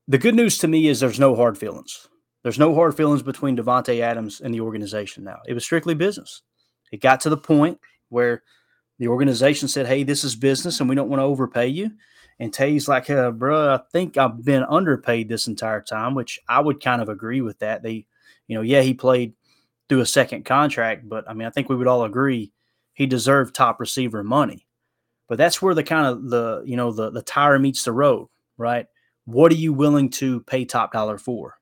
The good news to me is there's no hard feelings. There's no hard feelings between Davante Adams and the organization now. It was strictly business. It got to the point where the organization said, "Hey, this is business, and we don't want to overpay you." And Tay's like, uh, bro, I think I've been underpaid this entire time, which I would kind of agree with that. They, you know, yeah, he played through a second contract, but I mean, I think we would all agree he deserved top receiver money. But that's where the kind of the, you know, the the tire meets the road, right? What are you willing to pay top dollar for?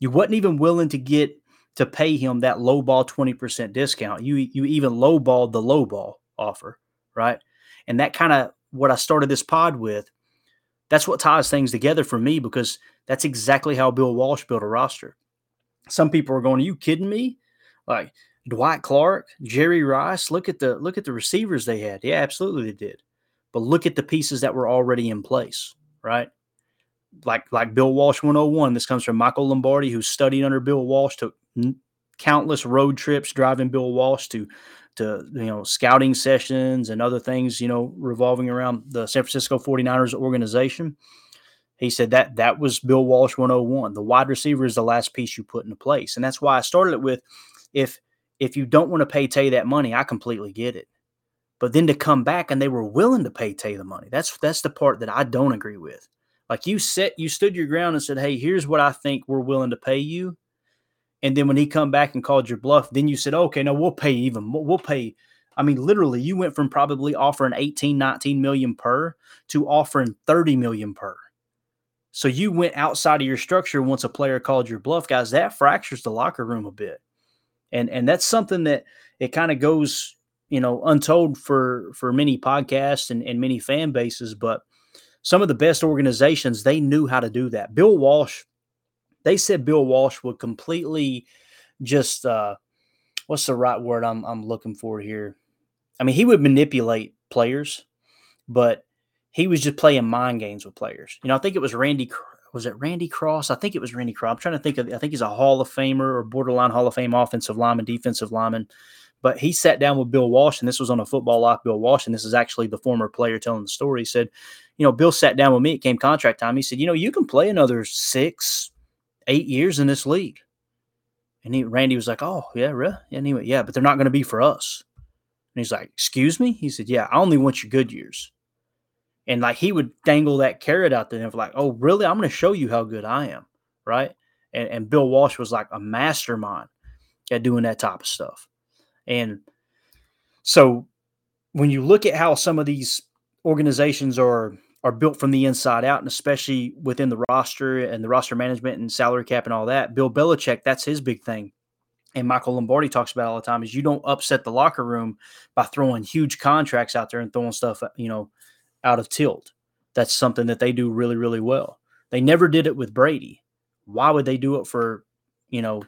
You wasn't even willing to get to pay him that low ball 20% discount. You you even lowballed the low ball offer, right? And that kind of what I started this pod with, that's what ties things together for me because that's exactly how Bill Walsh built a roster. Some people are going, "Are you kidding me?" Like Dwight Clark, Jerry Rice. Look at the look at the receivers they had. Yeah, absolutely they did. But look at the pieces that were already in place, right? Like like Bill Walsh 101. This comes from Michael Lombardi, who studied under Bill Walsh, took countless road trips driving Bill Walsh to to you know scouting sessions and other things you know revolving around the San Francisco 49ers organization He said that that was Bill Walsh 101. The wide receiver is the last piece you put into place. And that's why I started it with if if you don't want to pay Tay that money, I completely get it. But then to come back and they were willing to pay Tay the money. That's that's the part that I don't agree with. Like you set you stood your ground and said, "Hey, here's what I think we're willing to pay you." And then when he come back and called your bluff, then you said, "Okay, no, we'll pay even more. We'll pay I mean, literally, you went from probably offering 18, 19 million per to offering 30 million per. So you went outside of your structure once a player called your bluff, guys. That fractures the locker room a bit. And and that's something that it kind of goes, you know, untold for for many podcasts and, and many fan bases, but some of the best organizations, they knew how to do that. Bill Walsh, they said Bill Walsh would completely just uh what's the right word I'm I'm looking for here? I mean, he would manipulate players, but he was just playing mind games with players. You know, I think it was Randy. Was it Randy Cross? I think it was Randy Cross. I'm trying to think of. I think he's a Hall of Famer or borderline Hall of Fame offensive lineman, defensive lineman. But he sat down with Bill Walsh, and this was on a football life. Bill Walsh, and this is actually the former player telling the story. He said, "You know, Bill sat down with me. It came contract time. He said, you know, you can play another six, eight years in this league." And he, Randy was like, "Oh, yeah, really?" And he "Yeah, but they're not going to be for us." And he's like, Excuse me? He said, Yeah, I only want your good years. And like he would dangle that carrot out there and like, Oh, really? I'm going to show you how good I am. Right. And, and Bill Walsh was like a mastermind at doing that type of stuff. And so when you look at how some of these organizations are are built from the inside out, and especially within the roster and the roster management and salary cap and all that, Bill Belichick, that's his big thing and Michael Lombardi talks about all the time is you don't upset the locker room by throwing huge contracts out there and throwing stuff, uh, you know, out of tilt. That's something that they do really, really well. They never did it with Brady. Why would they do it for, you know,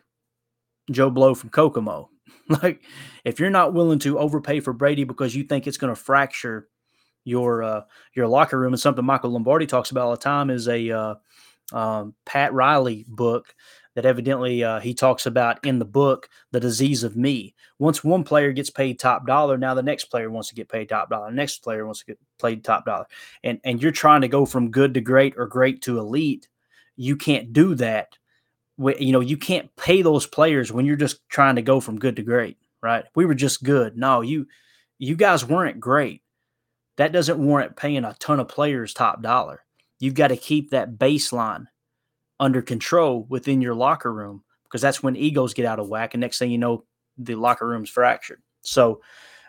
Joe Blow from Kokomo? (laughs) like, if you're not willing to overpay for Brady because you think it's going to fracture your uh, your locker room, and something Michael Lombardi talks about all the time is a uh, um, Pat Riley book that evidently uh, he talks about in the book, The Disease of Me. Once one player gets paid top dollar, now the next player wants to get paid top dollar. The next player wants to get paid top dollar. And, and you're trying to go from good to great or great to elite. You can't do that. You know, you can't pay those players when you're just trying to go from good to great, right? We were just good. No, you you guys weren't great. That doesn't warrant paying a ton of players top dollar. You've got to keep that baseline under control within your locker room because that's when egos get out of whack and next thing you know the locker room's fractured. So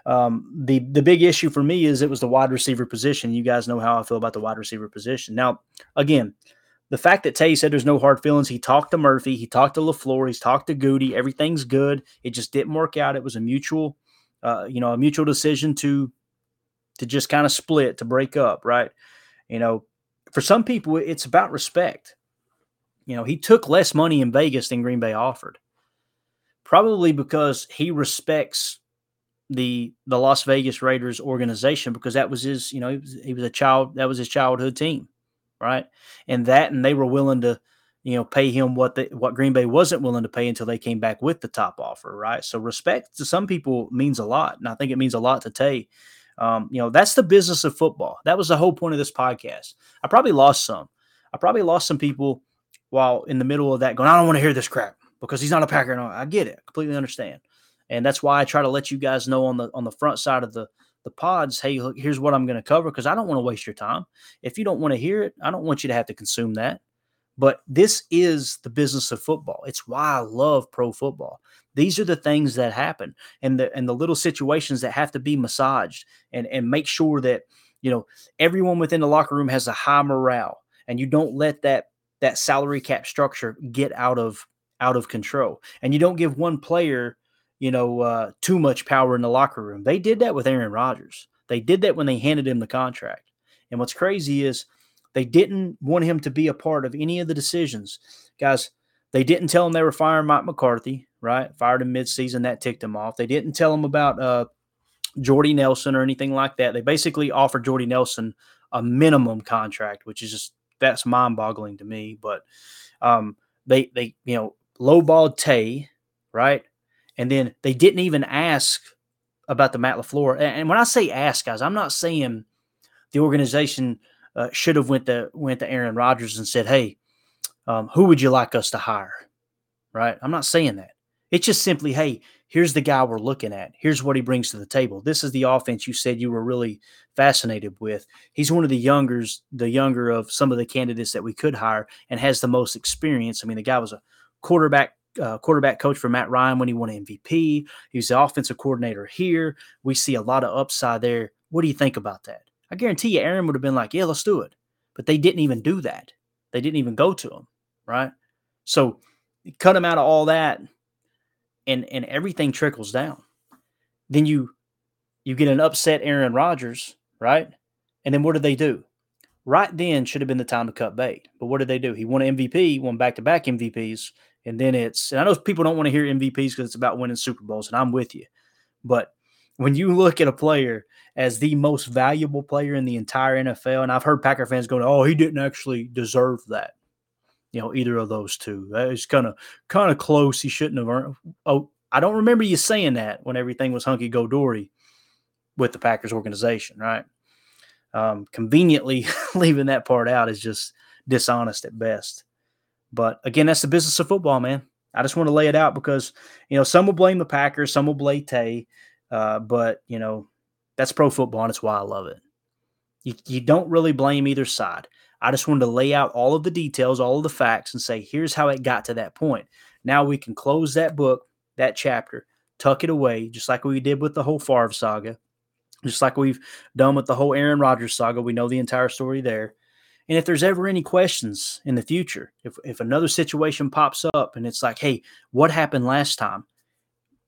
um, the the big issue for me is it was the wide receiver position. You guys know how i feel about the wide receiver position. Now again the fact that tay said there's no hard feelings he talked to murphy he talked to lafleur he's talked to goody everything's good. It just didn't work out. It was a mutual uh, you know a mutual decision to to just kind of split to break up right? You know for some people it's about respect you know, he took less money in Vegas than Green Bay offered. Probably because he respects the the Las Vegas Raiders organization because that was his, you know, he was, he was a child that was his childhood team, right? And that and they were willing to, you know, pay him what the what Green Bay wasn't willing to pay until they came back with the top offer, right? So respect to some people means a lot, and I think it means a lot to Tay. Um, you know, that's the business of football. That was the whole point of this podcast. I probably lost some. I probably lost some people while in the middle of that going, I don't want to hear this crap because he's not a Packer. No, I get it, completely understand, and that's why I try to let you guys know on the on the front side of the the pods, hey, look, here's what I'm going to cover because I don't want to waste your time. If you don't want to hear it, I don't want you to have to consume that. But this is the business of football. It's why I love pro football. These are the things that happen and the and the little situations that have to be massaged and and make sure that you know everyone within the locker room has a high morale and you don't let that that salary cap structure get out of out of control. And you don't give one player, you know, uh, too much power in the locker room. They did that with Aaron Rodgers. They did that when they handed him the contract. And what's crazy is they didn't want him to be a part of any of the decisions. Guys, they didn't tell him they were firing Mike McCarthy, right? Fired him midseason. That ticked him off. They didn't tell him about uh, Jordy Nelson or anything like that. They basically offered Jordy Nelson a minimum contract, which is just that's mind boggling to me. But um, they they you know lowballed Tay, right? And then they didn't even ask about the Matt LaFleur. And when I say ask, guys, I'm not saying the organization uh, should have went to went to Aaron Rodgers and said, "Hey, um, who would you like us to hire?" Right? I'm not saying that. It's just simply, "Hey, here's the guy we're looking at. Here's what he brings to the table. This is the offense you said you were really fascinated with. He's one of the youngers, the younger of some of the candidates that we could hire, and has the most experience. I mean, the guy was a quarterback uh, quarterback coach for Matt Ryan when he won MVP. He was the offensive coordinator here. We see a lot of upside there. What do you think about that? I guarantee you, Aaron would have been like, "Yeah, let's do it," but they didn't even do that. They didn't even go to him, right? So cut him out of all that, and and everything trickles down. Then you you get an upset Aaron Rodgers, right? And then what did they do? Right then should have been the time to cut bait. But what did they do? He won an MVP, won back to back MVPs, and then it's and I know people don't want to hear MVPs because it's about winning Super Bowls, and I'm with you. But when you look at a player as the most valuable player in the entire NFL, and I've heard Packer fans going, "Oh, he didn't actually deserve that." You know, either of those two. It's kind of kind of close. He shouldn't have earned. Oh, I don't remember you saying that when everything was hunky go dory with the Packers organization, right? Um, conveniently (laughs) leaving that part out is just dishonest at best. But again, that's the business of football, man. I just want to lay it out because you know some will blame the Packers, some will blame Tay, uh, but you know that's pro football, and that's why I love it. You, you don't really blame either side. I just wanted to lay out all of the details, all of the facts, and say, here's how it got to that point. Now we can close that book, that chapter, tuck it away, just like we did with the whole Favre saga, just like we've done with the whole Aaron Rodgers saga. We know the entire story there. And if there's ever any questions in the future, if, if another situation pops up and it's like, hey, what happened last time?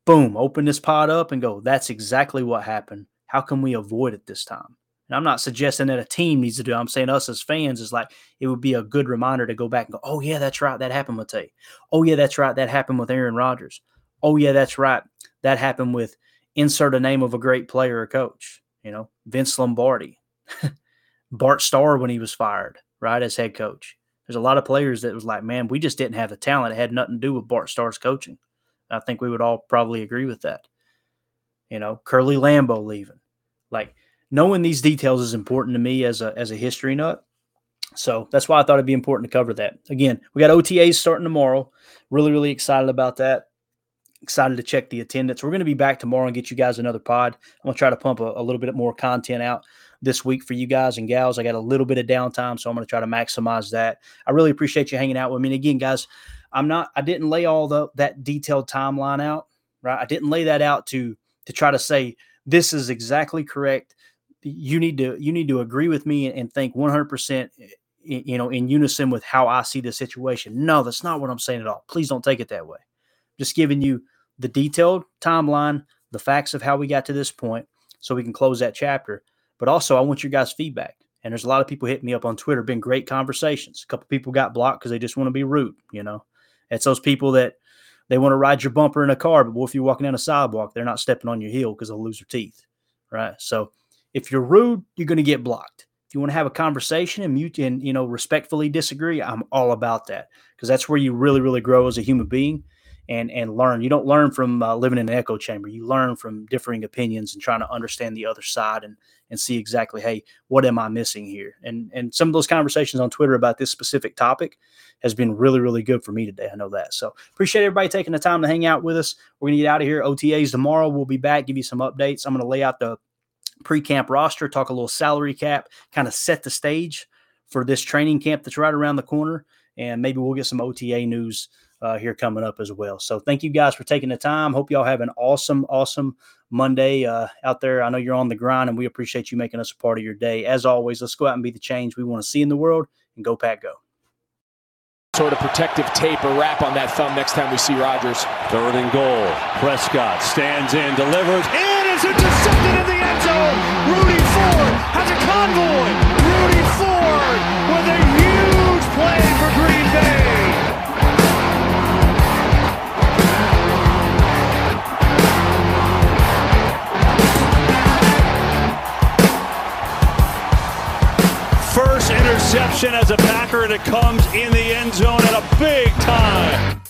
Boom, open this pod up and go, that's exactly what happened. How can we avoid it this time? And I'm not suggesting that a team needs to do. It. I'm saying us as fans is like it would be a good reminder to go back and go, oh yeah, that's right, that happened with Tay. Oh yeah, that's right, that happened with Aaron Rodgers. Oh yeah, that's right, that happened with insert a name of a great player or coach. You know, Vince Lombardi, (laughs) Bart Starr when he was fired, right as head coach. There's a lot of players that was like, man, we just didn't have the talent. It had nothing to do with Bart Starr's coaching. I think we would all probably agree with that. You know, Curly Lambeau leaving, like knowing these details is important to me as a as a history nut. So that's why I thought it'd be important to cover that. Again, we got OTAs starting tomorrow. Really, really excited about that. Excited to check the attendance. We're going to be back tomorrow and get you guys another pod. I'm going to try to pump a, a little bit more content out this week for you guys and gals. I got a little bit of downtime, so I'm going to try to maximize that. I really appreciate you hanging out with me. And again, guys, I'm not. I didn't lay all the that detailed timeline out. Right, I didn't lay that out to to try to say this is exactly correct you need to you need to agree with me and think 100% eh, you know in unison with how I see the situation. No, that's not what I'm saying at all. Please don't take it that way. Just giving you the detailed timeline, the facts of how we got to this point so we can close that chapter. But also I want your guys' feedback. And there's a lot of people hitting me up on Twitter. Been great conversations. A couple people got blocked because they just want to be rude. You know, it's those people that they want to ride your bumper in a car, but if you're walking down a sidewalk, they're not stepping on your heel because they'll lose their teeth. Right. So if you're rude, you're going to get blocked. If you want to have a conversation and mute and you know respectfully disagree, I'm all about that because that's where you really really grow as a human being and and learn. You don't learn from uh, living in an echo chamber. You learn from differing opinions and trying to understand the other side and and see exactly, hey, what am I missing here? And and some of those conversations on Twitter about this specific topic has been really really good for me today. I know that. So appreciate everybody taking the time to hang out with us. We're gonna get out of here. OTAs tomorrow. We'll be back. Give you some updates. I'm gonna lay out the pre-camp roster, talk a little salary cap, kind of set the stage for this training camp that's right around the corner, and maybe we'll get some OTA news uh, here coming up as well. So thank you guys for taking the time. Hope y'all have an awesome, awesome Monday uh, out there. I know you're on the grind, and we appreciate you making us a part of your day. As always, let's go out and be the change we want to see in the world, and go Pack Go. Sort of protective tape or wrap on that thumb next time we see Rodgers. Third and goal. Prescott stands in, delivers. And It is intercepted in the end zone. Rudy Ford has a convoy. Rudy Ford with a huge play for Green Bay. First interception as a Packer, and it comes in the end zone at a big time.